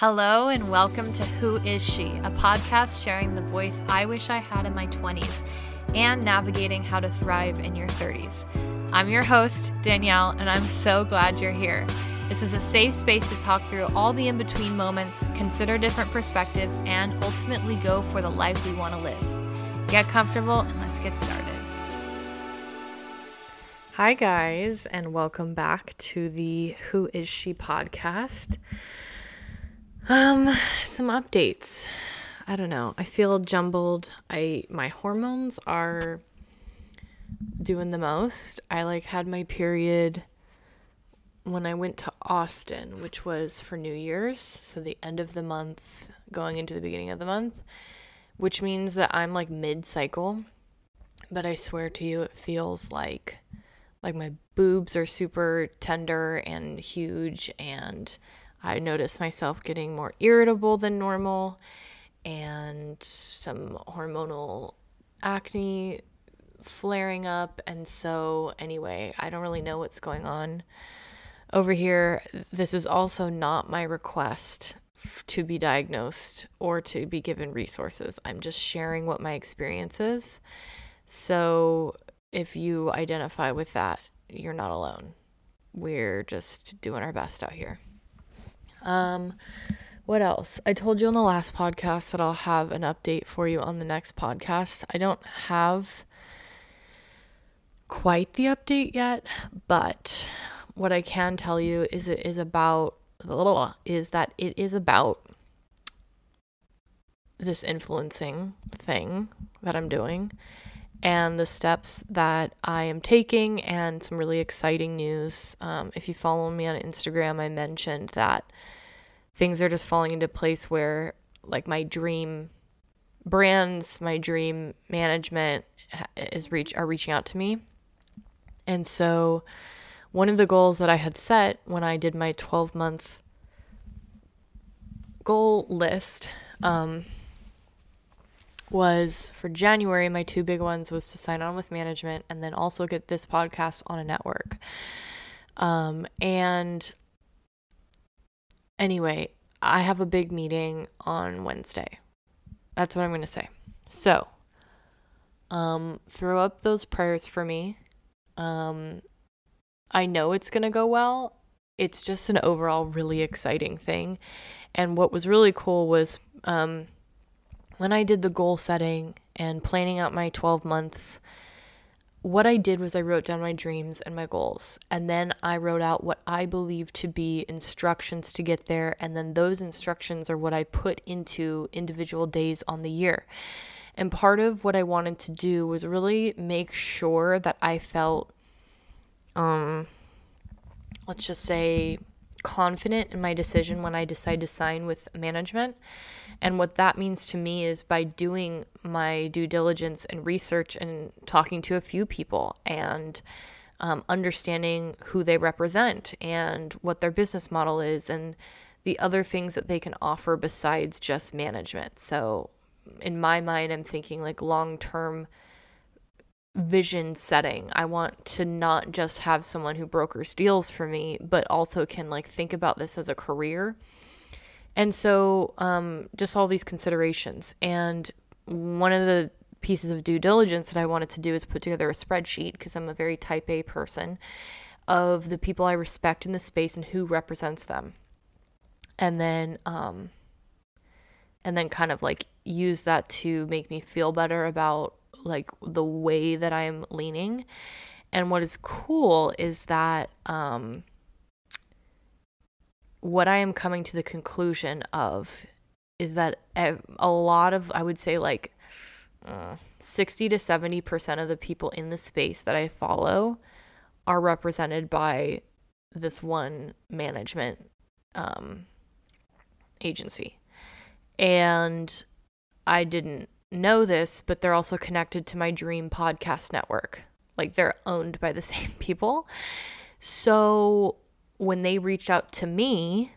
Hello, and welcome to Who Is She, a podcast sharing the voice I wish I had in my 20s and navigating how to thrive in your 30s. I'm your host, Danielle, and I'm so glad you're here. This is a safe space to talk through all the in between moments, consider different perspectives, and ultimately go for the life we want to live. Get comfortable and let's get started. Hi, guys, and welcome back to the Who Is She podcast. Um, some updates. I don't know. I feel jumbled. I my hormones are doing the most. I like had my period when I went to Austin, which was for New Year's, so the end of the month going into the beginning of the month, which means that I'm like mid-cycle. But I swear to you it feels like like my boobs are super tender and huge and I noticed myself getting more irritable than normal and some hormonal acne flaring up. And so, anyway, I don't really know what's going on over here. This is also not my request to be diagnosed or to be given resources. I'm just sharing what my experience is. So, if you identify with that, you're not alone. We're just doing our best out here. Um, what else? I told you on the last podcast that I'll have an update for you on the next podcast. I don't have quite the update yet, but what I can tell you is it is about is that it is about this influencing thing that I'm doing and the steps that I am taking and some really exciting news. Um, if you follow me on Instagram, I mentioned that things are just falling into place where like my dream brands, my dream management is reach are reaching out to me. And so one of the goals that I had set when I did my 12 month goal list um, was for January, my two big ones was to sign on with management and then also get this podcast on a network. Um, and Anyway, I have a big meeting on Wednesday. That's what I'm going to say. So, um, throw up those prayers for me. Um, I know it's going to go well. It's just an overall really exciting thing. And what was really cool was um, when I did the goal setting and planning out my 12 months what I did was I wrote down my dreams and my goals, and then I wrote out what I believe to be instructions to get there, and then those instructions are what I put into individual days on the year. And part of what I wanted to do was really make sure that I felt, um, let's just say, confident in my decision when I decide to sign with management. And what that means to me is by doing my due diligence and research and talking to a few people and um, understanding who they represent and what their business model is and the other things that they can offer besides just management. So, in my mind, I'm thinking like long term vision setting. I want to not just have someone who brokers deals for me, but also can like think about this as a career. And so, um, just all these considerations. And one of the pieces of due diligence that I wanted to do is put together a spreadsheet because I'm a very type A person of the people I respect in the space and who represents them. And then, um, and then kind of like use that to make me feel better about like the way that I'm leaning. And what is cool is that um, what I am coming to the conclusion of is that a lot of, I would say, like uh, 60 to 70% of the people in the space that I follow are represented by this one management um, agency. And I didn't know this, but they're also connected to my dream podcast network. Like they're owned by the same people. So when they reached out to me,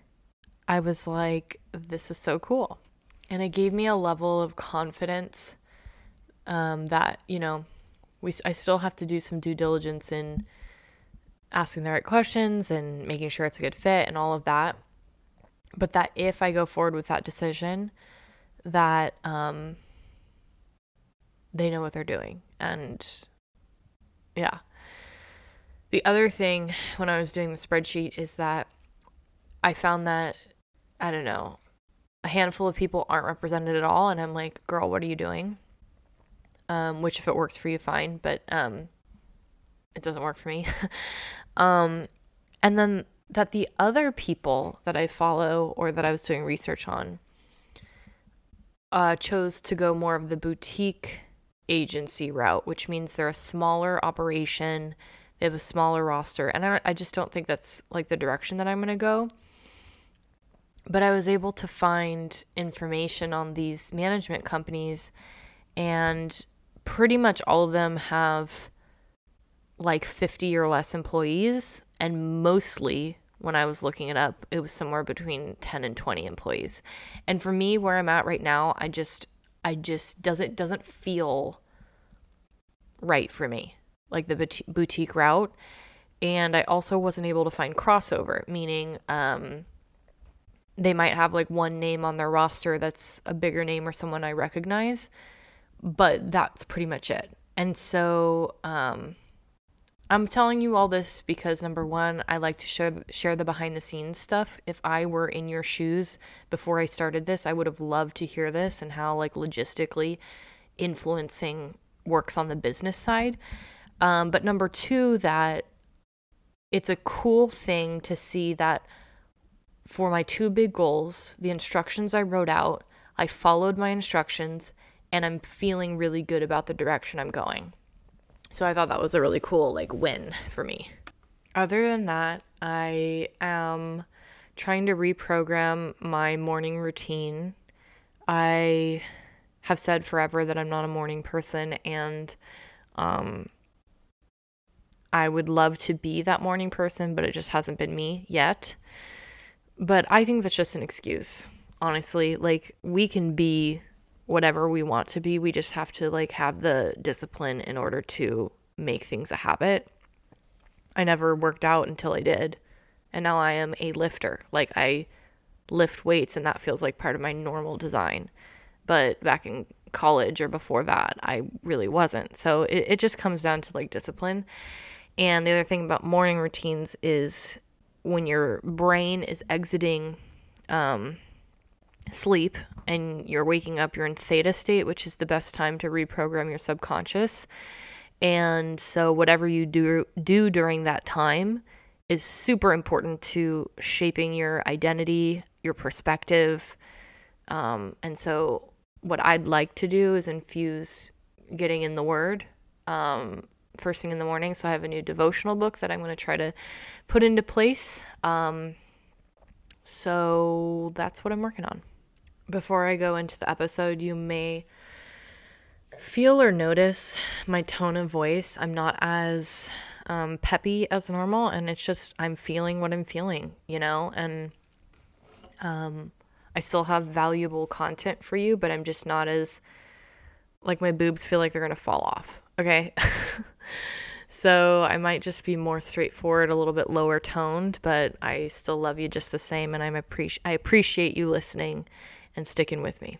I was like, this is so cool. And it gave me a level of confidence um, that, you know, we, I still have to do some due diligence in asking the right questions and making sure it's a good fit and all of that. but that if I go forward with that decision, that um, they know what they're doing. And yeah. The other thing when I was doing the spreadsheet is that I found that, I don't know, a handful of people aren't represented at all. And I'm like, girl, what are you doing? Um, which, if it works for you, fine. But um, it doesn't work for me. um, and then that the other people that I follow or that I was doing research on uh, chose to go more of the boutique agency route, which means they're a smaller operation, they have a smaller roster, and I, I just don't think that's like the direction that I'm going to go. But I was able to find information on these management companies, and pretty much all of them have like 50 or less employees, and mostly when I was looking it up, it was somewhere between 10 and 20 employees. And for me where I'm at right now, I just I just doesn't doesn't feel right for me. Like the boutique route. And I also wasn't able to find crossover, meaning um they might have like one name on their roster that's a bigger name or someone I recognize, but that's pretty much it. And so um I'm telling you all this because number one, I like to share share the behind the scenes stuff. If I were in your shoes before I started this, I would have loved to hear this and how like logistically influencing works on the business side. Um, but number two, that it's a cool thing to see that for my two big goals, the instructions I wrote out, I followed my instructions, and I'm feeling really good about the direction I'm going. So I thought that was a really cool like win for me. Other than that, I am trying to reprogram my morning routine. I have said forever that I'm not a morning person and um I would love to be that morning person, but it just hasn't been me yet. But I think that's just an excuse, honestly. Like, we can be whatever we want to be. We just have to like have the discipline in order to make things a habit. I never worked out until I did. And now I am a lifter. Like I lift weights and that feels like part of my normal design. But back in college or before that, I really wasn't. So it, it just comes down to like discipline. And the other thing about morning routines is when your brain is exiting um, sleep and you're waking up, you're in theta state, which is the best time to reprogram your subconscious. And so whatever you do do during that time is super important to shaping your identity, your perspective. Um, and so what I'd like to do is infuse getting in the word um, first thing in the morning. So I have a new devotional book that I'm going to try to put into place. Um, so that's what I'm working on before I go into the episode, you may feel or notice my tone of voice. I'm not as um, peppy as normal, and it's just I'm feeling what I'm feeling, you know? And um, I still have valuable content for you, but I'm just not as like my boobs feel like they're gonna fall off, okay? so I might just be more straightforward, a little bit lower toned, but I still love you just the same, and I'm appreci- I appreciate you listening and sticking with me.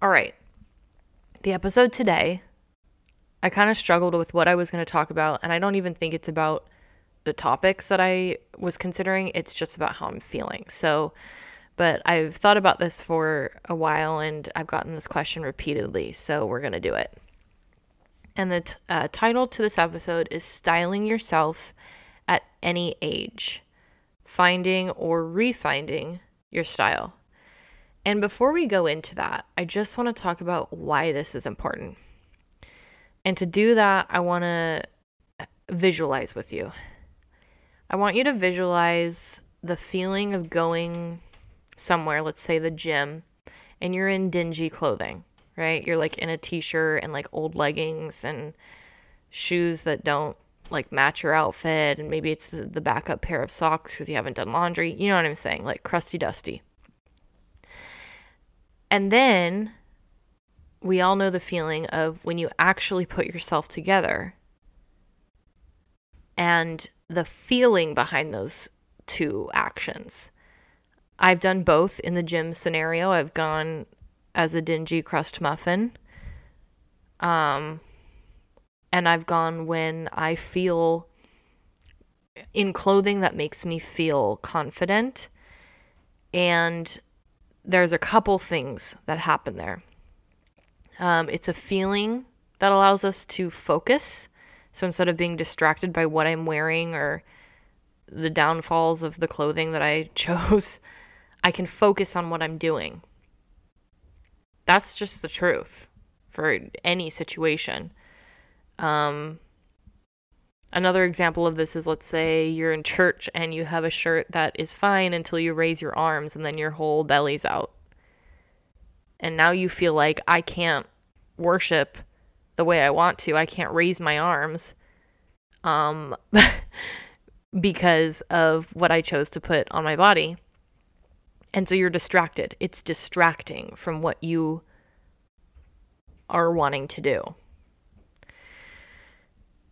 All right. The episode today, I kind of struggled with what I was going to talk about, and I don't even think it's about the topics that I was considering. It's just about how I'm feeling. So, but I've thought about this for a while and I've gotten this question repeatedly. So, we're going to do it. And the t- uh, title to this episode is Styling Yourself at Any Age Finding or Refinding Your Style. And before we go into that, I just want to talk about why this is important. And to do that, I want to visualize with you. I want you to visualize the feeling of going somewhere, let's say the gym, and you're in dingy clothing, right? You're like in a t shirt and like old leggings and shoes that don't like match your outfit. And maybe it's the backup pair of socks because you haven't done laundry. You know what I'm saying? Like crusty dusty. And then we all know the feeling of when you actually put yourself together and the feeling behind those two actions. I've done both in the gym scenario. I've gone as a dingy crust muffin. Um, and I've gone when I feel in clothing that makes me feel confident. And there's a couple things that happen there. Um, it's a feeling that allows us to focus. So instead of being distracted by what I'm wearing or the downfalls of the clothing that I chose, I can focus on what I'm doing. That's just the truth for any situation. Um, another example of this is let's say you're in church and you have a shirt that is fine until you raise your arms and then your whole belly's out. And now you feel like I can't worship the way I want to. I can't raise my arms. Um because of what I chose to put on my body. And so you're distracted. It's distracting from what you are wanting to do.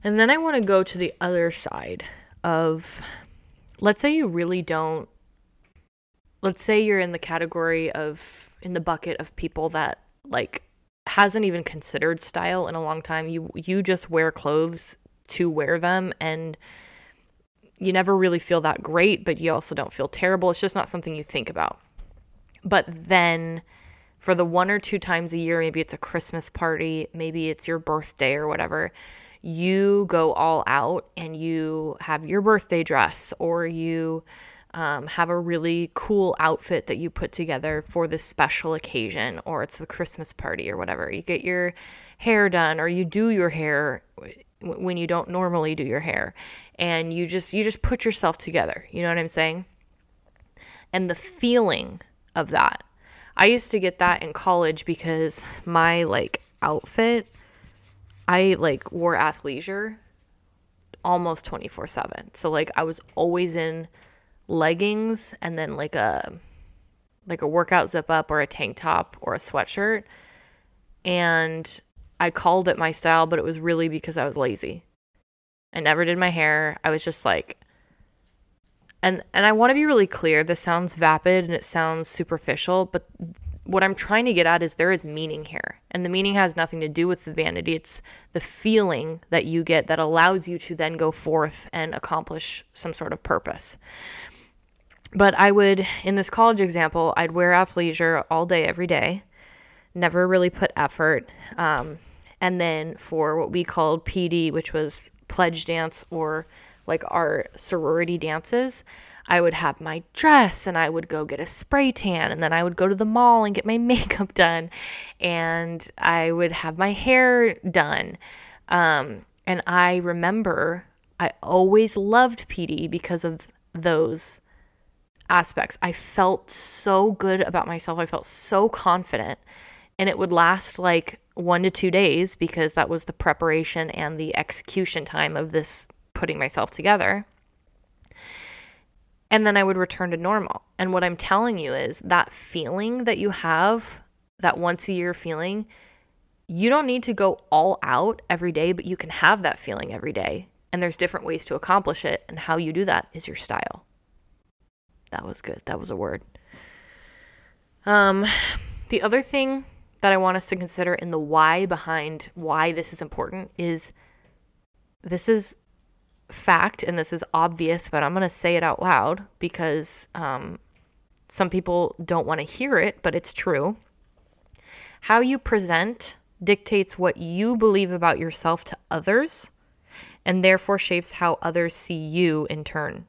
And then I want to go to the other side of let's say you really don't let's say you're in the category of in the bucket of people that like hasn't even considered style in a long time. You you just wear clothes to wear them and you never really feel that great, but you also don't feel terrible. It's just not something you think about. But then for the one or two times a year, maybe it's a Christmas party, maybe it's your birthday or whatever, you go all out and you have your birthday dress or you um, have a really cool outfit that you put together for this special occasion, or it's the Christmas party or whatever. You get your hair done, or you do your hair when you don't normally do your hair. And you just you just put yourself together. You know what i'm saying? And the feeling of that. I used to get that in college because my like outfit i like wore athleisure almost 24/7 so like i was always in leggings and then like a like a workout zip up or a tank top or a sweatshirt. And I called it my style, but it was really because I was lazy. I never did my hair. I was just like and and I want to be really clear. This sounds vapid and it sounds superficial, but what I'm trying to get at is there is meaning here. And the meaning has nothing to do with the vanity. It's the feeling that you get that allows you to then go forth and accomplish some sort of purpose. But I would, in this college example, I'd wear athleisure all day, every day, never really put effort. Um, and then for what we called PD, which was pledge dance or like our sorority dances, I would have my dress and I would go get a spray tan and then I would go to the mall and get my makeup done and I would have my hair done. Um, and I remember I always loved PD because of those aspects. I felt so good about myself. I felt so confident. And it would last like one to two days because that was the preparation and the execution time of this putting myself together. And then I would return to normal. And what I'm telling you is that feeling that you have, that once a year feeling, you don't need to go all out every day, but you can have that feeling every day. And there's different ways to accomplish it. And how you do that is your style. That was good. That was a word. Um, the other thing that I want us to consider in the why behind why this is important is this is fact and this is obvious, but I'm going to say it out loud because um, some people don't want to hear it, but it's true. How you present dictates what you believe about yourself to others and therefore shapes how others see you in turn.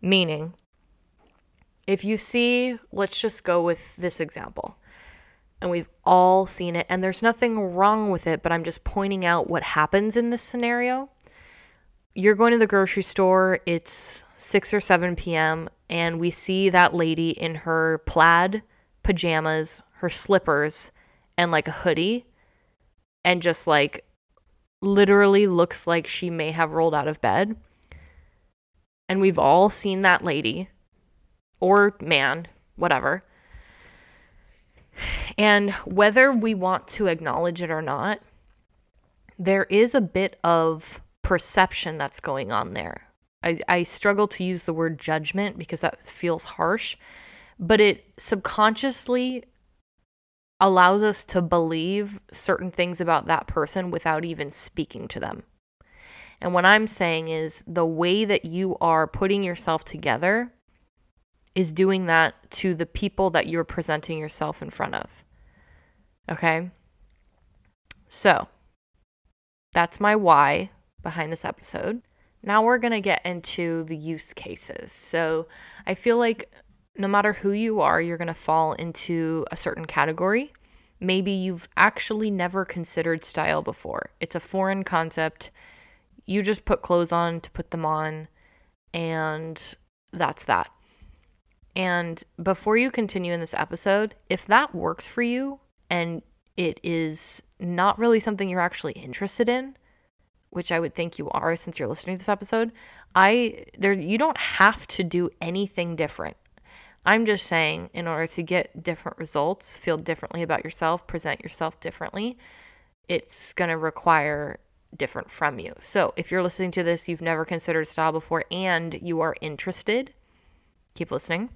Meaning, if you see, let's just go with this example and we've all seen it, and there's nothing wrong with it, but I'm just pointing out what happens in this scenario. You're going to the grocery store, it's 6 or 7 p.m., and we see that lady in her plaid pajamas, her slippers, and like a hoodie, and just like literally looks like she may have rolled out of bed. And we've all seen that lady or man, whatever and whether we want to acknowledge it or not, there is a bit of perception that's going on there. I, I struggle to use the word judgment because that feels harsh, but it subconsciously allows us to believe certain things about that person without even speaking to them. And what I'm saying is the way that you are putting yourself together is doing that to the people that you're presenting yourself in front of. Okay? So, that's my why behind this episode. Now we're going to get into the use cases. So, I feel like no matter who you are, you're going to fall into a certain category. Maybe you've actually never considered style before. It's a foreign concept. You just put clothes on to put them on, and that's that. And before you continue in this episode, if that works for you and it is not really something you're actually interested in, which I would think you are since you're listening to this episode, I there you don't have to do anything different. I'm just saying, in order to get different results, feel differently about yourself, present yourself differently, it's going to require different from you. So, if you're listening to this, you've never considered style before, and you are interested, keep listening.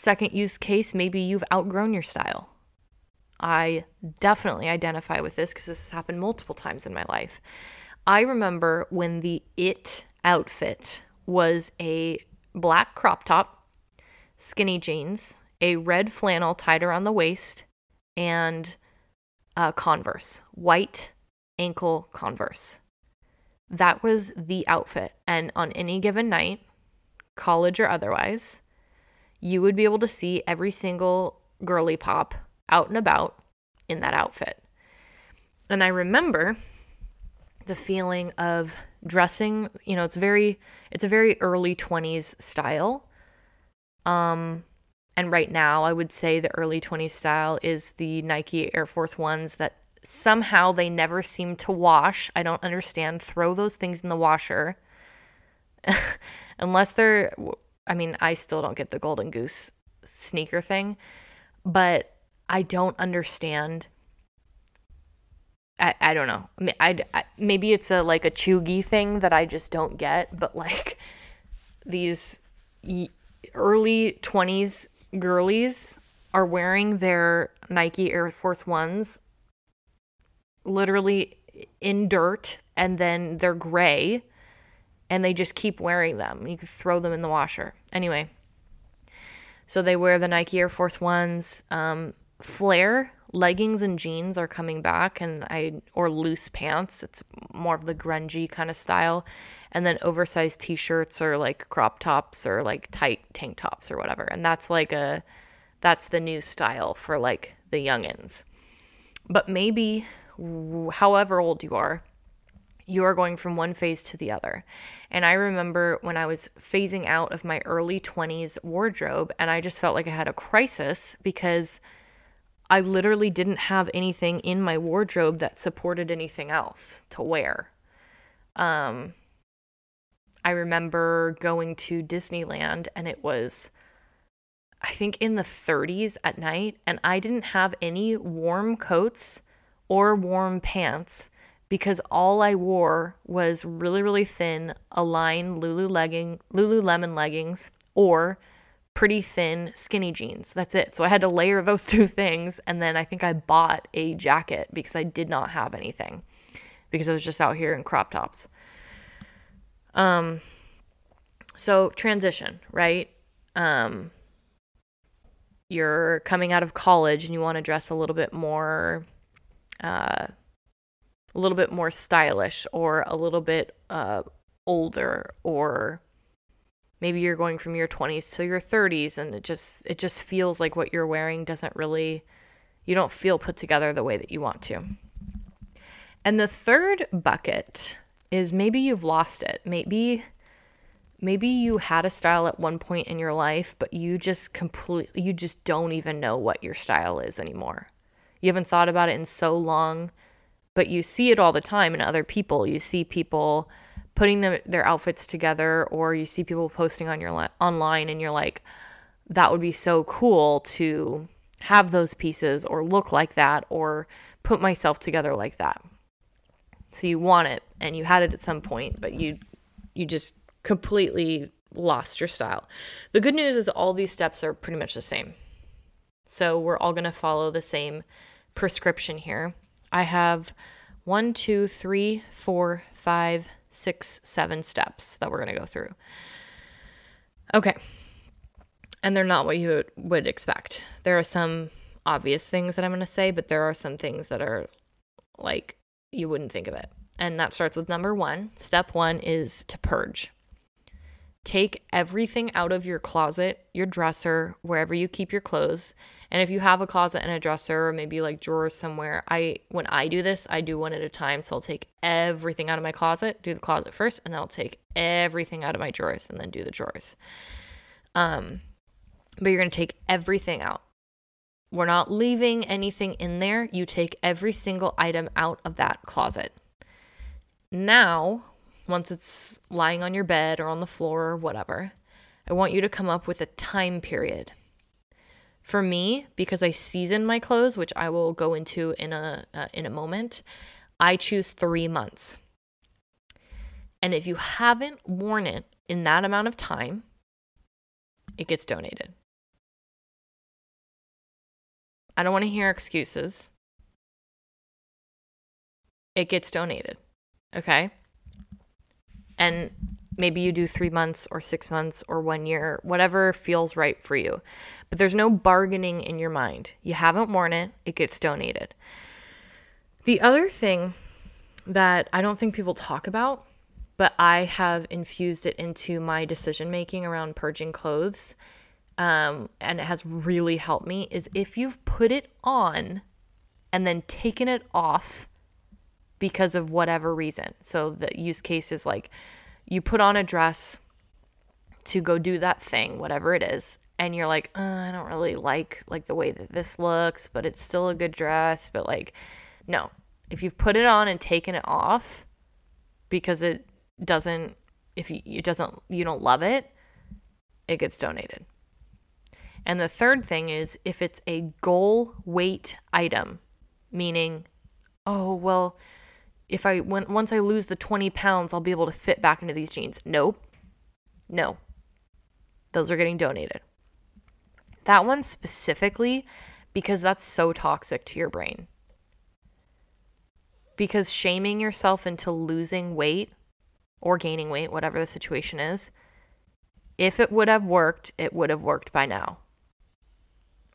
Second use case, maybe you've outgrown your style. I definitely identify with this because this has happened multiple times in my life. I remember when the it outfit was a black crop top skinny jeans, a red flannel tied around the waist, and a Converse, white ankle Converse. That was the outfit. And on any given night, college or otherwise, you would be able to see every single girly pop out and about in that outfit. And I remember the feeling of dressing, you know, it's very it's a very early 20s style um, and right now, I would say the early 20s style is the Nike Air Force Ones that somehow they never seem to wash. I don't understand. Throw those things in the washer. Unless they're, I mean, I still don't get the Golden Goose sneaker thing, but I don't understand. I, I don't know. I mean, I, I maybe it's a like a chuggy thing that I just don't get, but like these early 20s girlies are wearing their Nike Air Force Ones literally in dirt and then they're gray and they just keep wearing them. You can throw them in the washer. Anyway, so they wear the Nike Air Force Ones. Um, flare leggings and jeans are coming back, and I or loose pants. It's more of the grungy kind of style and then oversized t-shirts or like crop tops or like tight tank tops or whatever. And that's like a that's the new style for like the youngins. But maybe however old you are, you are going from one phase to the other. And I remember when I was phasing out of my early 20s wardrobe and I just felt like I had a crisis because I literally didn't have anything in my wardrobe that supported anything else to wear. Um, I remember going to Disneyland and it was, I think, in the 30s at night, and I didn't have any warm coats or warm pants because all I wore was really, really thin Align Lulu legging, Lululemon leggings or pretty thin skinny jeans. That's it. So I had to layer those two things. And then I think I bought a jacket because I did not have anything because I was just out here in crop tops. Um, so transition, right? Um, you're coming out of college and you want to dress a little bit more, uh, a little bit more stylish or a little bit uh, older or maybe you're going from your 20s to your 30s and it just it just feels like what you're wearing doesn't really you don't feel put together the way that you want to. And the third bucket is maybe you've lost it. Maybe maybe you had a style at one point in your life, but you just completely you just don't even know what your style is anymore. You haven't thought about it in so long, but you see it all the time in other people. You see people putting their outfits together or you see people posting on your li- online and you're like that would be so cool to have those pieces or look like that or put myself together like that. So you want it and you had it at some point, but you you just completely lost your style. The good news is all these steps are pretty much the same. So we're all going to follow the same prescription here. I have one, two, three, four, five, six, seven steps that we're going to go through. Okay. And they're not what you would expect. There are some obvious things that I'm going to say, but there are some things that are like you wouldn't think of it. And that starts with number one. Step one is to purge. Take everything out of your closet, your dresser, wherever you keep your clothes. And if you have a closet and a dresser, or maybe like drawers somewhere, I when I do this, I do one at a time. So I'll take everything out of my closet, do the closet first, and then I'll take everything out of my drawers and then do the drawers. Um, but you're gonna take everything out. We're not leaving anything in there. You take every single item out of that closet. Now, once it's lying on your bed or on the floor or whatever, I want you to come up with a time period. For me, because I season my clothes, which I will go into in a uh, in a moment, I choose 3 months. And if you haven't worn it in that amount of time, it gets donated. I don't want to hear excuses. It gets donated. Okay? And maybe you do three months or six months or one year, whatever feels right for you. But there's no bargaining in your mind. You haven't worn it, it gets donated. The other thing that I don't think people talk about, but I have infused it into my decision making around purging clothes um, and it has really helped me is if you've put it on and then taken it off because of whatever reason. So the use case is like you put on a dress to go do that thing, whatever it is, and you're like, oh, I don't really like like the way that this looks, but it's still a good dress. But like, no, if you've put it on and taken it off because it doesn't, if you, it doesn't, you don't love it, it gets donated. And the third thing is if it's a goal weight item, meaning, oh, well, if I when, once I lose the 20 pounds, I'll be able to fit back into these jeans. Nope. No. Those are getting donated. That one specifically because that's so toxic to your brain. Because shaming yourself into losing weight or gaining weight, whatever the situation is, if it would have worked, it would have worked by now.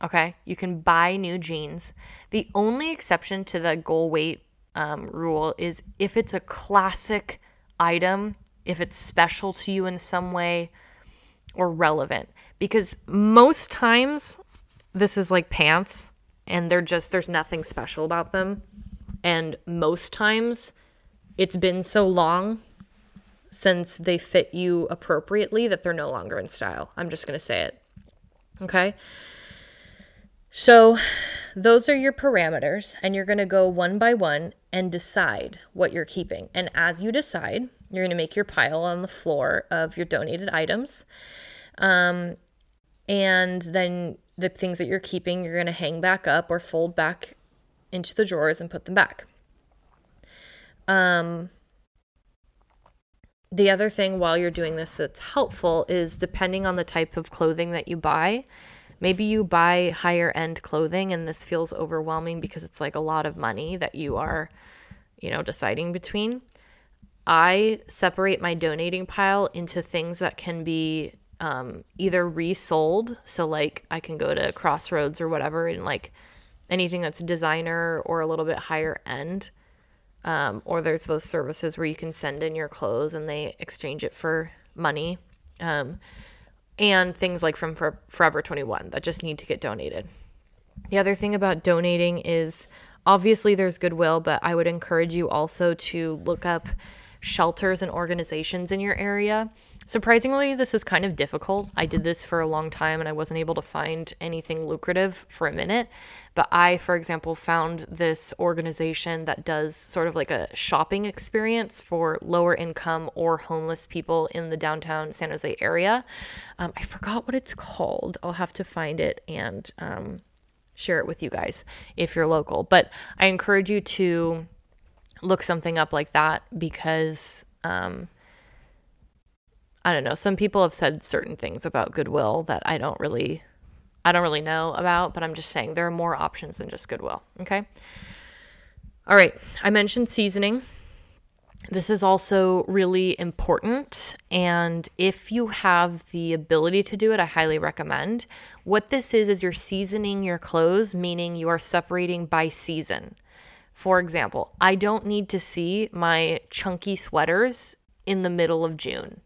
Okay, you can buy new jeans. The only exception to the goal weight um, rule is if it's a classic item, if it's special to you in some way or relevant. Because most times, this is like pants and they're just, there's nothing special about them. And most times, it's been so long since they fit you appropriately that they're no longer in style. I'm just going to say it. Okay. So, those are your parameters, and you're going to go one by one and decide what you're keeping. And as you decide, you're going to make your pile on the floor of your donated items. Um, and then the things that you're keeping, you're going to hang back up or fold back into the drawers and put them back. Um, the other thing while you're doing this that's helpful is depending on the type of clothing that you buy, Maybe you buy higher end clothing and this feels overwhelming because it's like a lot of money that you are, you know, deciding between. I separate my donating pile into things that can be um, either resold. So, like, I can go to Crossroads or whatever and like anything that's designer or a little bit higher end. Um, or there's those services where you can send in your clothes and they exchange it for money. Um, and things like from Forever 21 that just need to get donated. The other thing about donating is obviously there's goodwill, but I would encourage you also to look up shelters and organizations in your area. Surprisingly, this is kind of difficult. I did this for a long time and I wasn't able to find anything lucrative for a minute. But I, for example, found this organization that does sort of like a shopping experience for lower income or homeless people in the downtown San Jose area. Um, I forgot what it's called. I'll have to find it and um, share it with you guys if you're local. But I encourage you to look something up like that because um, I don't know. Some people have said certain things about Goodwill that I don't really I don't really know about, but I'm just saying there are more options than just Goodwill, okay? All right, I mentioned seasoning. This is also really important. And if you have the ability to do it, I highly recommend. What this is, is you're seasoning your clothes, meaning you are separating by season. For example, I don't need to see my chunky sweaters in the middle of June.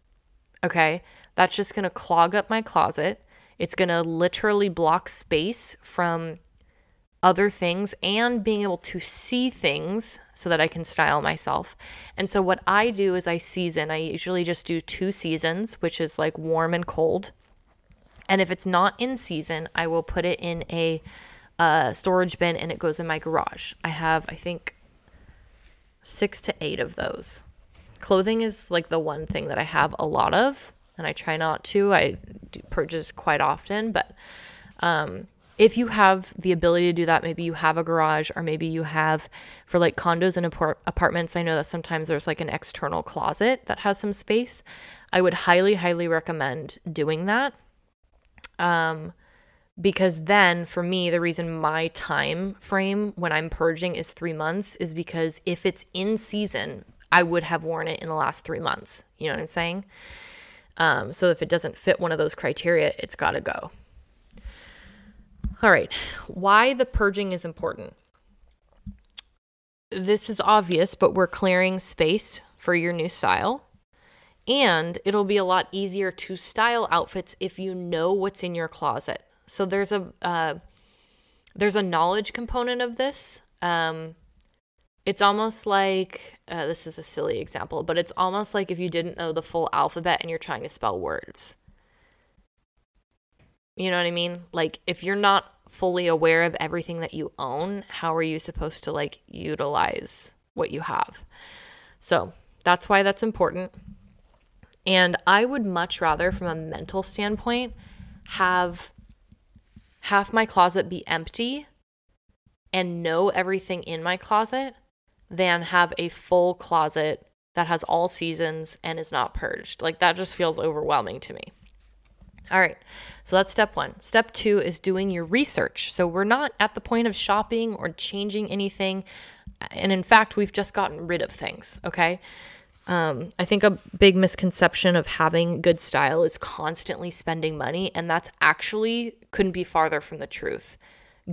Okay. That's just going to clog up my closet. It's going to literally block space from other things and being able to see things so that I can style myself. And so, what I do is I season. I usually just do two seasons, which is like warm and cold. And if it's not in season, I will put it in a storage bin and it goes in my garage. I have, I think, six to eight of those. Clothing is like the one thing that I have a lot of, and I try not to. I purchase quite often, but um, if you have the ability to do that, maybe you have a garage, or maybe you have for like condos and apartments. I know that sometimes there's like an external closet that has some space. I would highly, highly recommend doing that. Um, because then for me the reason my time frame when i'm purging is three months is because if it's in season i would have worn it in the last three months you know what i'm saying um, so if it doesn't fit one of those criteria it's got to go all right, why the purging is important. This is obvious, but we're clearing space for your new style. And it'll be a lot easier to style outfits if you know what's in your closet. So there's a uh, there's a knowledge component of this. Um, it's almost like uh, this is a silly example, but it's almost like if you didn't know the full alphabet and you're trying to spell words. You know what I mean? Like if you're not fully aware of everything that you own, how are you supposed to like utilize what you have? So, that's why that's important. And I would much rather from a mental standpoint have half my closet be empty and know everything in my closet than have a full closet that has all seasons and is not purged. Like that just feels overwhelming to me. All right, so that's step one. Step two is doing your research. So we're not at the point of shopping or changing anything. And in fact, we've just gotten rid of things, okay? Um, I think a big misconception of having good style is constantly spending money, and that's actually couldn't be farther from the truth.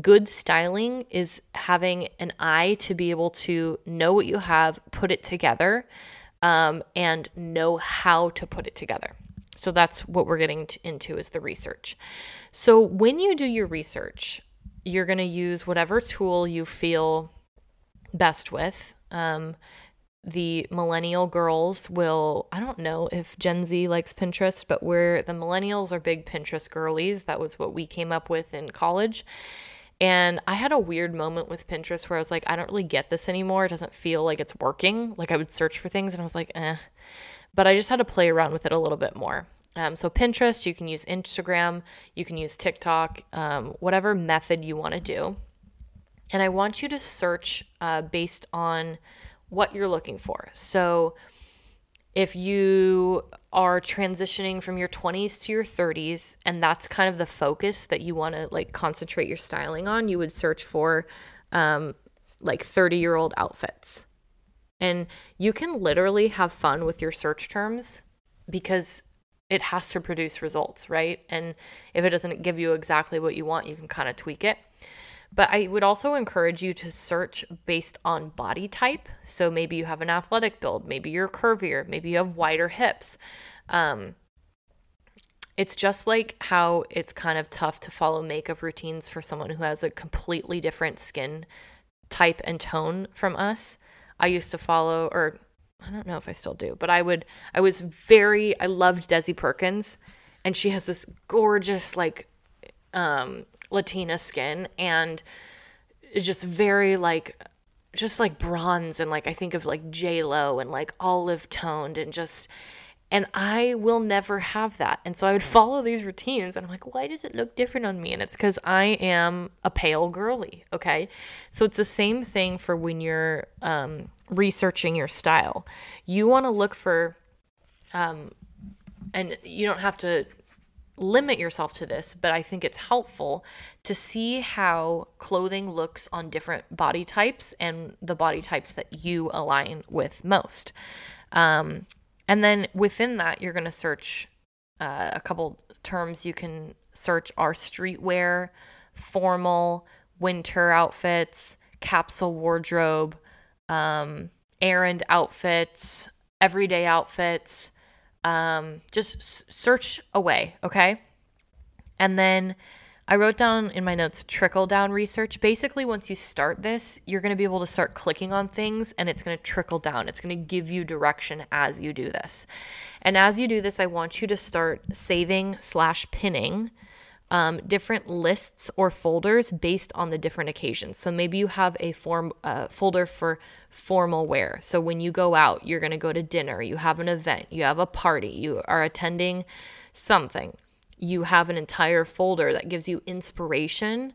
Good styling is having an eye to be able to know what you have, put it together, um, and know how to put it together. So that's what we're getting into is the research. So when you do your research, you're going to use whatever tool you feel best with. Um, the millennial girls will, I don't know if Gen Z likes Pinterest, but we're the millennials are big Pinterest girlies. That was what we came up with in college. And I had a weird moment with Pinterest where I was like, I don't really get this anymore. It doesn't feel like it's working. Like I would search for things and I was like, eh but I just had to play around with it a little bit more. Um, so Pinterest, you can use Instagram, you can use TikTok, um, whatever method you want to do. And I want you to search uh, based on what you're looking for. So if you are transitioning from your 20s to your 30s and that's kind of the focus that you want to like concentrate your styling on, you would search for um, like 30 year old outfits. And you can literally have fun with your search terms because it has to produce results, right? And if it doesn't give you exactly what you want, you can kind of tweak it. But I would also encourage you to search based on body type. So maybe you have an athletic build, maybe you're curvier, maybe you have wider hips. Um, it's just like how it's kind of tough to follow makeup routines for someone who has a completely different skin type and tone from us. I used to follow, or I don't know if I still do, but I would, I was very, I loved Desi Perkins, and she has this gorgeous, like, um, Latina skin, and is just very, like, just like bronze, and like, I think of like J Lo and like olive toned, and just, and I will never have that. And so I would follow these routines and I'm like, why does it look different on me? And it's because I am a pale girly. Okay. So it's the same thing for when you're um, researching your style. You want to look for um, and you don't have to limit yourself to this, but I think it's helpful to see how clothing looks on different body types and the body types that you align with most. Um, and then within that, you're going to search uh, a couple terms. You can search our streetwear, formal, winter outfits, capsule wardrobe, um, errand outfits, everyday outfits. Um, just s- search away, okay? And then I wrote down in my notes trickle down research. Basically, once you start this, you're going to be able to start clicking on things and it's going to trickle down. It's going to give you direction as you do this. And as you do this, I want you to start saving slash pinning um, different lists or folders based on the different occasions. So maybe you have a form uh, folder for formal wear. So when you go out, you're going to go to dinner, you have an event, you have a party, you are attending something. You have an entire folder that gives you inspiration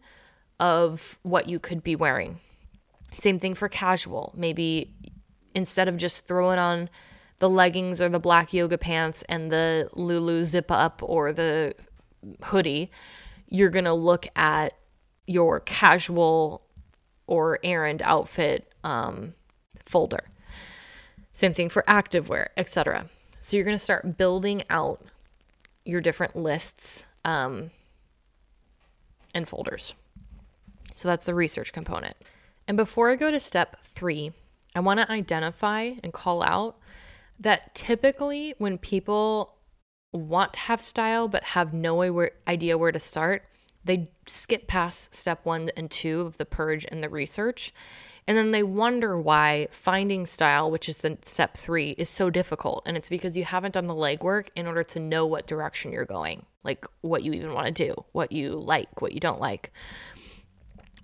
of what you could be wearing. Same thing for casual. Maybe instead of just throwing on the leggings or the black yoga pants and the Lulu zip up or the hoodie, you're going to look at your casual or errand outfit um, folder. Same thing for activewear, etc. So you're going to start building out your different lists um, and folders. So that's the research component. And before I go to step three, I want to identify and call out that typically when people want to have style but have no idea where to start, they skip past step one and two of the purge and the research. And then they wonder why finding style, which is the step three, is so difficult. And it's because you haven't done the legwork in order to know what direction you're going, like what you even want to do, what you like, what you don't like.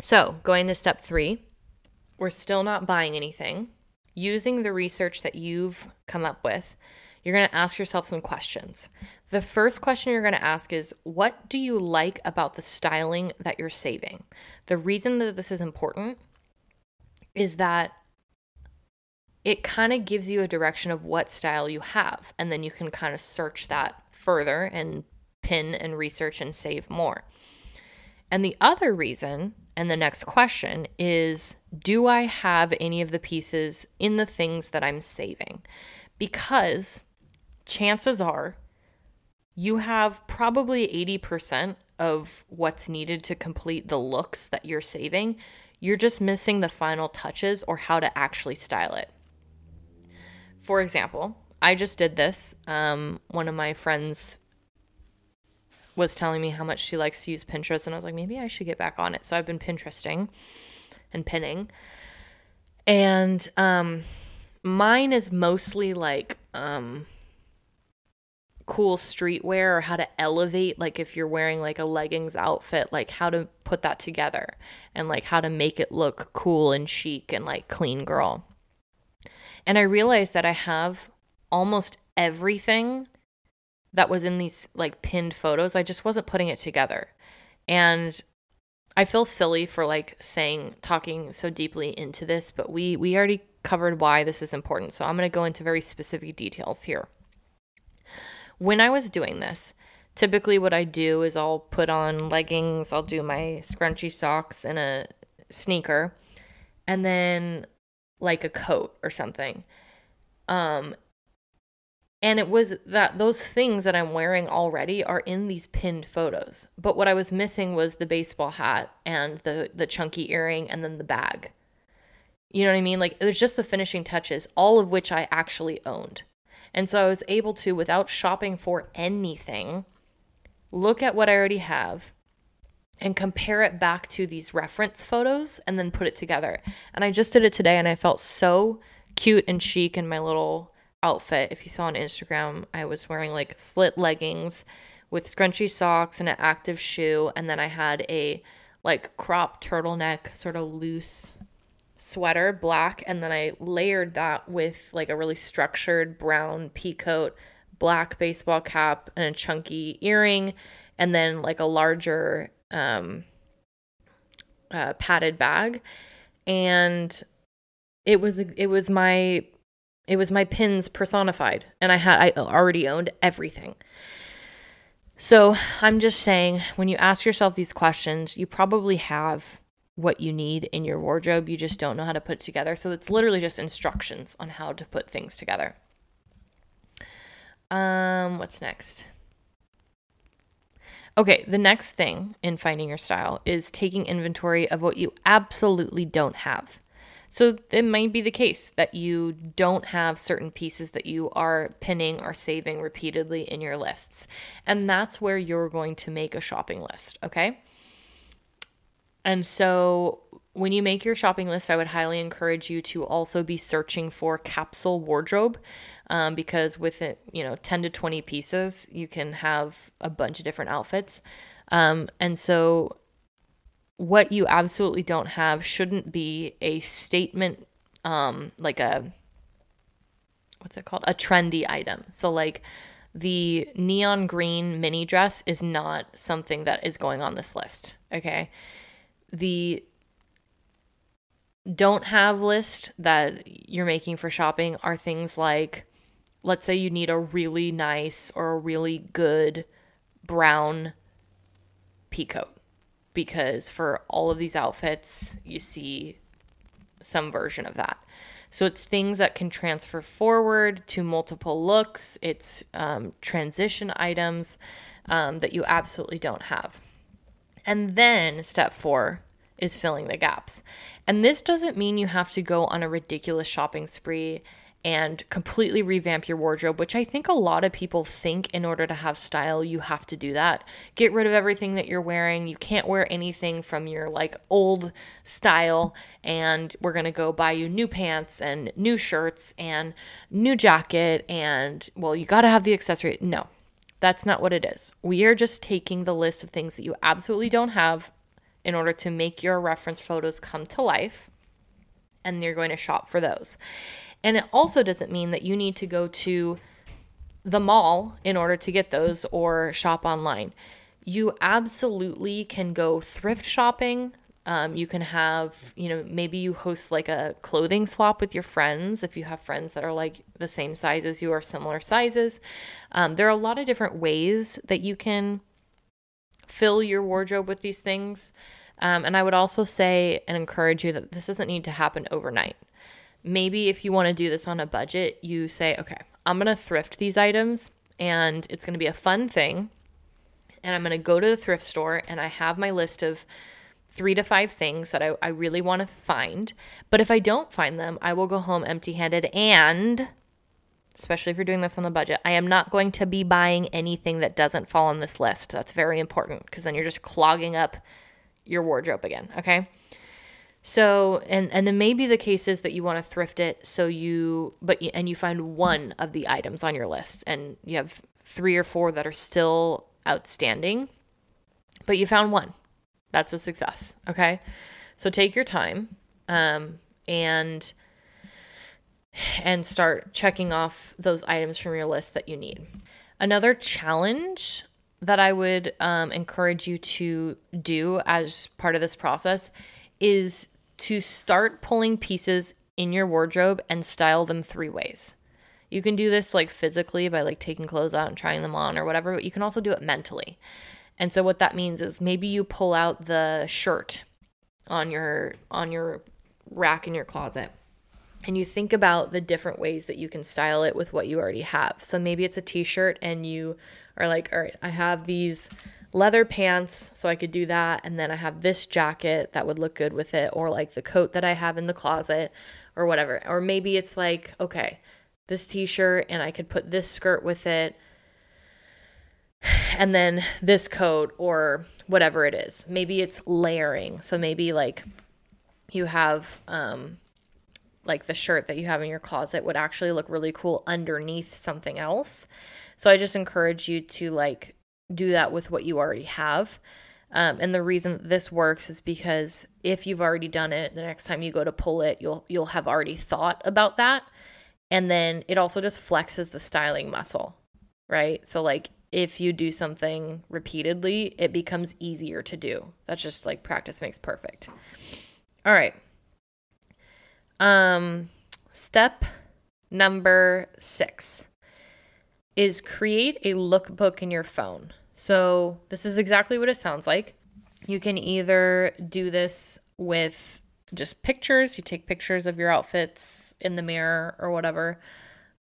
So, going to step three, we're still not buying anything. Using the research that you've come up with, you're going to ask yourself some questions. The first question you're going to ask is What do you like about the styling that you're saving? The reason that this is important is that it kind of gives you a direction of what style you have, and then you can kind of search that further and pin and research and save more. And the other reason, and the next question is Do I have any of the pieces in the things that I'm saving? Because chances are you have probably 80% of what's needed to complete the looks that you're saving. You're just missing the final touches or how to actually style it. For example, I just did this. Um, one of my friends was telling me how much she likes to use Pinterest, and I was like, maybe I should get back on it. So I've been Pinteresting and pinning. And um, mine is mostly like um, cool streetwear or how to elevate like if you're wearing like a leggings outfit like how to put that together and like how to make it look cool and chic and like clean girl. And i realized that i have almost everything that was in these like pinned photos. I just wasn't putting it together. And i feel silly for like saying talking so deeply into this but we we already covered why this is important. So i'm going to go into very specific details here when I was doing this, typically what I do is I'll put on leggings, I'll do my scrunchy socks and a sneaker, and then like a coat or something. Um, and it was that those things that I'm wearing already are in these pinned photos. But what I was missing was the baseball hat and the the chunky earring and then the bag. You know what I mean? Like it was just the finishing touches, all of which I actually owned. And so I was able to, without shopping for anything, look at what I already have and compare it back to these reference photos and then put it together. And I just did it today and I felt so cute and chic in my little outfit. If you saw on Instagram, I was wearing like slit leggings with scrunchy socks and an active shoe. And then I had a like crop turtleneck, sort of loose sweater, black, and then I layered that with like a really structured brown pea coat, black baseball cap, and a chunky earring, and then like a larger um, uh, padded bag. And it was it was my It was my pins personified, and I had I already owned everything. So I'm just saying, when you ask yourself these questions, you probably have what you need in your wardrobe. You just don't know how to put together. So it's literally just instructions on how to put things together. Um, what's next? Okay, the next thing in finding your style is taking inventory of what you absolutely don't have. So it might be the case that you don't have certain pieces that you are pinning or saving repeatedly in your lists. And that's where you're going to make a shopping list, okay? And so when you make your shopping list, I would highly encourage you to also be searching for capsule wardrobe um, because with it, you know, 10 to 20 pieces, you can have a bunch of different outfits. Um, and so, what you absolutely don't have shouldn't be a statement, um, like a, what's it called? A trendy item. So, like, the neon green mini dress is not something that is going on this list. Okay. The don't have list that you're making for shopping are things like let's say you need a really nice or a really good brown peacoat because for all of these outfits you see some version of that. So it's things that can transfer forward to multiple looks. It's um, transition items um, that you absolutely don't have and then step four is filling the gaps and this doesn't mean you have to go on a ridiculous shopping spree and completely revamp your wardrobe, which I think a lot of people think in order to have style, you have to do that. Get rid of everything that you're wearing. You can't wear anything from your like old style, and we're gonna go buy you new pants and new shirts and new jacket, and well, you gotta have the accessory. No, that's not what it is. We are just taking the list of things that you absolutely don't have in order to make your reference photos come to life, and you're going to shop for those. And it also doesn't mean that you need to go to the mall in order to get those or shop online. You absolutely can go thrift shopping. Um, you can have, you know, maybe you host like a clothing swap with your friends if you have friends that are like the same size as you or similar sizes. Um, there are a lot of different ways that you can fill your wardrobe with these things. Um, and I would also say and encourage you that this doesn't need to happen overnight maybe if you want to do this on a budget, you say, okay, I'm going to thrift these items and it's going to be a fun thing. And I'm going to go to the thrift store and I have my list of three to five things that I, I really want to find. But if I don't find them, I will go home empty handed. And especially if you're doing this on the budget, I am not going to be buying anything that doesn't fall on this list. That's very important because then you're just clogging up your wardrobe again. Okay. So, and and then maybe the case is that you want to thrift it so you but and you find one of the items on your list and you have three or four that are still outstanding, but you found one. That's a success, okay? So take your time um and and start checking off those items from your list that you need. Another challenge that I would um, encourage you to do as part of this process is to start pulling pieces in your wardrobe and style them three ways. You can do this like physically by like taking clothes out and trying them on or whatever, but you can also do it mentally. And so what that means is maybe you pull out the shirt on your on your rack in your closet and you think about the different ways that you can style it with what you already have. So maybe it's a t-shirt and you are like, "All right, I have these leather pants, so I could do that. And then I have this jacket that would look good with it, or like the coat that I have in the closet, or whatever. Or maybe it's like, okay, this t shirt, and I could put this skirt with it, and then this coat, or whatever it is. Maybe it's layering. So maybe like you have, um, like the shirt that you have in your closet would actually look really cool underneath something else. So I just encourage you to like do that with what you already have. Um, and the reason this works is because if you've already done it, the next time you go to pull it, you'll you'll have already thought about that. And then it also just flexes the styling muscle, right? So like if you do something repeatedly, it becomes easier to do. That's just like practice makes perfect. All right. Um step number six is create a lookbook in your phone. So, this is exactly what it sounds like. You can either do this with just pictures, you take pictures of your outfits in the mirror or whatever,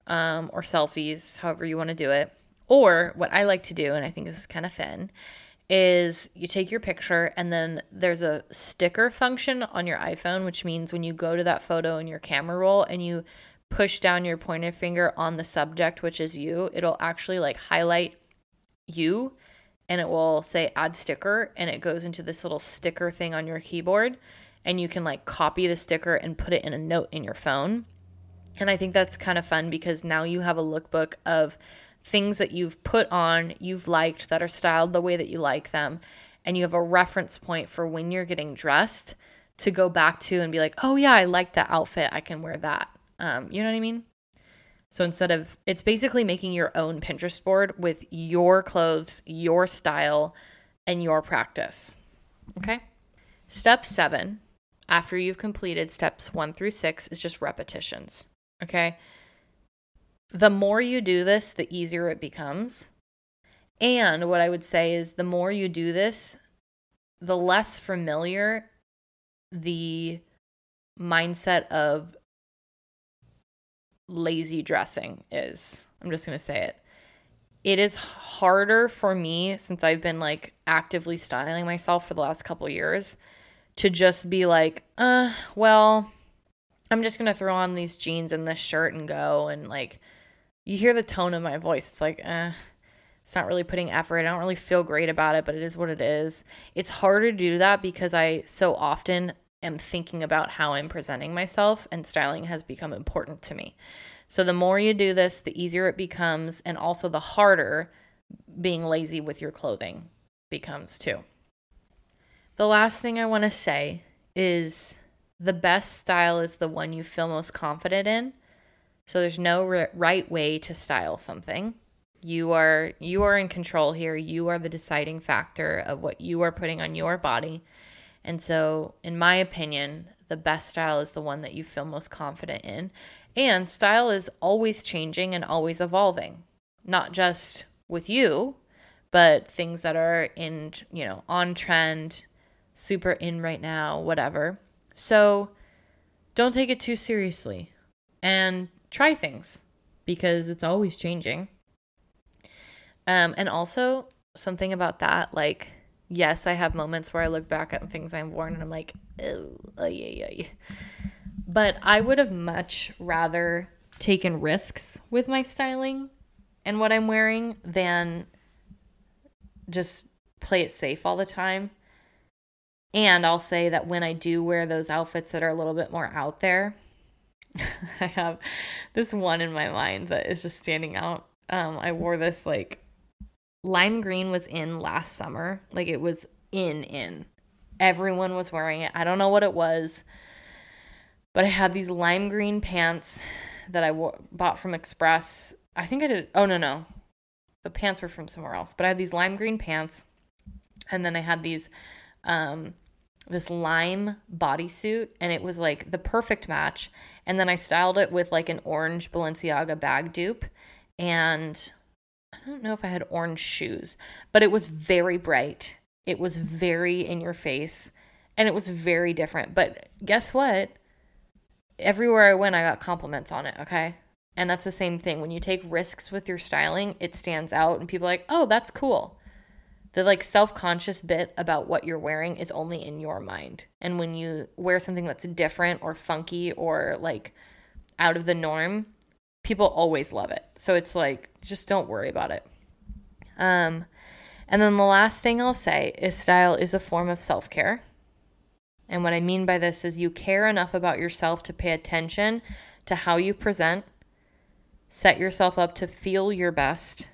um, or selfies, however you want to do it. Or what I like to do, and I think this is kind of fun, is you take your picture and then there's a sticker function on your iPhone, which means when you go to that photo in your camera roll and you push down your pointer finger on the subject, which is you, it'll actually like highlight you and it will say add sticker and it goes into this little sticker thing on your keyboard and you can like copy the sticker and put it in a note in your phone. And I think that's kind of fun because now you have a lookbook of things that you've put on, you've liked that are styled the way that you like them, and you have a reference point for when you're getting dressed to go back to and be like, oh yeah, I like that outfit, I can wear that. Um, you know what I mean? So instead of, it's basically making your own Pinterest board with your clothes, your style, and your practice. Okay. Step seven, after you've completed steps one through six, is just repetitions. Okay the more you do this, the easier it becomes. And what I would say is the more you do this, the less familiar the mindset of lazy dressing is. I'm just going to say it. It is harder for me since I've been like actively styling myself for the last couple years to just be like, uh, well, I'm just going to throw on these jeans and this shirt and go and like you hear the tone of my voice. It's like, eh, it's not really putting effort. I don't really feel great about it, but it is what it is. It's harder to do that because I so often am thinking about how I'm presenting myself, and styling has become important to me. So the more you do this, the easier it becomes, and also the harder being lazy with your clothing becomes too. The last thing I want to say is the best style is the one you feel most confident in so there's no r- right way to style something. You are you are in control here. You are the deciding factor of what you are putting on your body. And so, in my opinion, the best style is the one that you feel most confident in. And style is always changing and always evolving. Not just with you, but things that are in, you know, on trend, super in right now, whatever. So, don't take it too seriously. And try things because it's always changing. Um, and also something about that, like, yes, I have moments where I look back at things I've worn and I'm like, oh, yeah, yeah. But I would have much rather taken risks with my styling and what I'm wearing than just play it safe all the time. And I'll say that when I do wear those outfits that are a little bit more out there, I have this one in my mind that is just standing out. Um, I wore this like lime green was in last summer. Like it was in in. Everyone was wearing it. I don't know what it was, but I had these lime green pants that I bought from Express. I think I did. Oh no no, the pants were from somewhere else. But I had these lime green pants, and then I had these um, this lime bodysuit and it was like the perfect match. And then I styled it with like an orange Balenciaga bag dupe and I don't know if I had orange shoes, but it was very bright. It was very in your face and it was very different. But guess what? Everywhere I went, I got compliments on it, okay? And that's the same thing. When you take risks with your styling, it stands out and people are like, oh, that's cool the like self-conscious bit about what you're wearing is only in your mind. And when you wear something that's different or funky or like out of the norm people always love it. So it's like just don't worry about it. Um and then the last thing i'll say is style is a form of self-care. And what i mean by this is you care enough about yourself to pay attention to how you present set yourself up to feel your best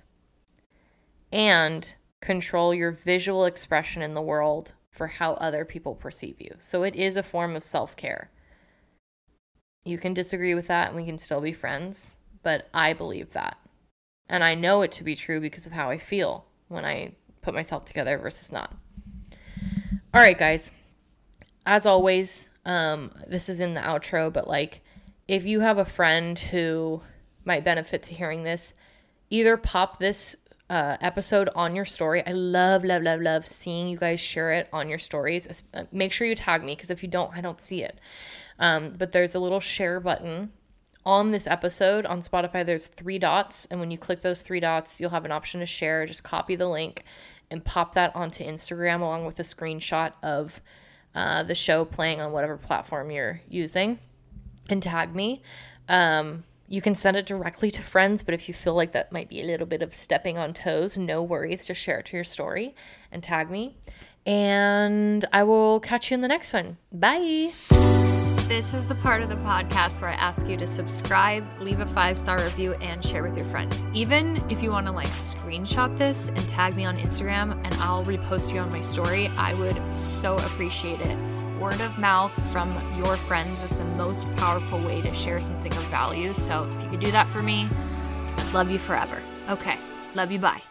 and control your visual expression in the world for how other people perceive you. So it is a form of self care. You can disagree with that and we can still be friends, but I believe that. And I know it to be true because of how I feel when I put myself together versus not. All right, guys. As always, um, this is in the outro, but like, if you have a friend who might benefit to hearing this, either pop this uh, episode on your story. I love, love, love, love seeing you guys share it on your stories. Uh, make sure you tag me because if you don't, I don't see it. Um, but there's a little share button on this episode on Spotify. There's three dots, and when you click those three dots, you'll have an option to share. Just copy the link and pop that onto Instagram along with a screenshot of uh, the show playing on whatever platform you're using and tag me. Um, you can send it directly to friends, but if you feel like that might be a little bit of stepping on toes, no worries. Just share it to your story and tag me. And I will catch you in the next one. Bye. This is the part of the podcast where I ask you to subscribe, leave a five star review, and share with your friends. Even if you want to like screenshot this and tag me on Instagram and I'll repost you on my story, I would so appreciate it. Word of mouth from your friends is the most powerful way to share something of value. So if you could do that for me, I'd love you forever. Okay, love you. Bye.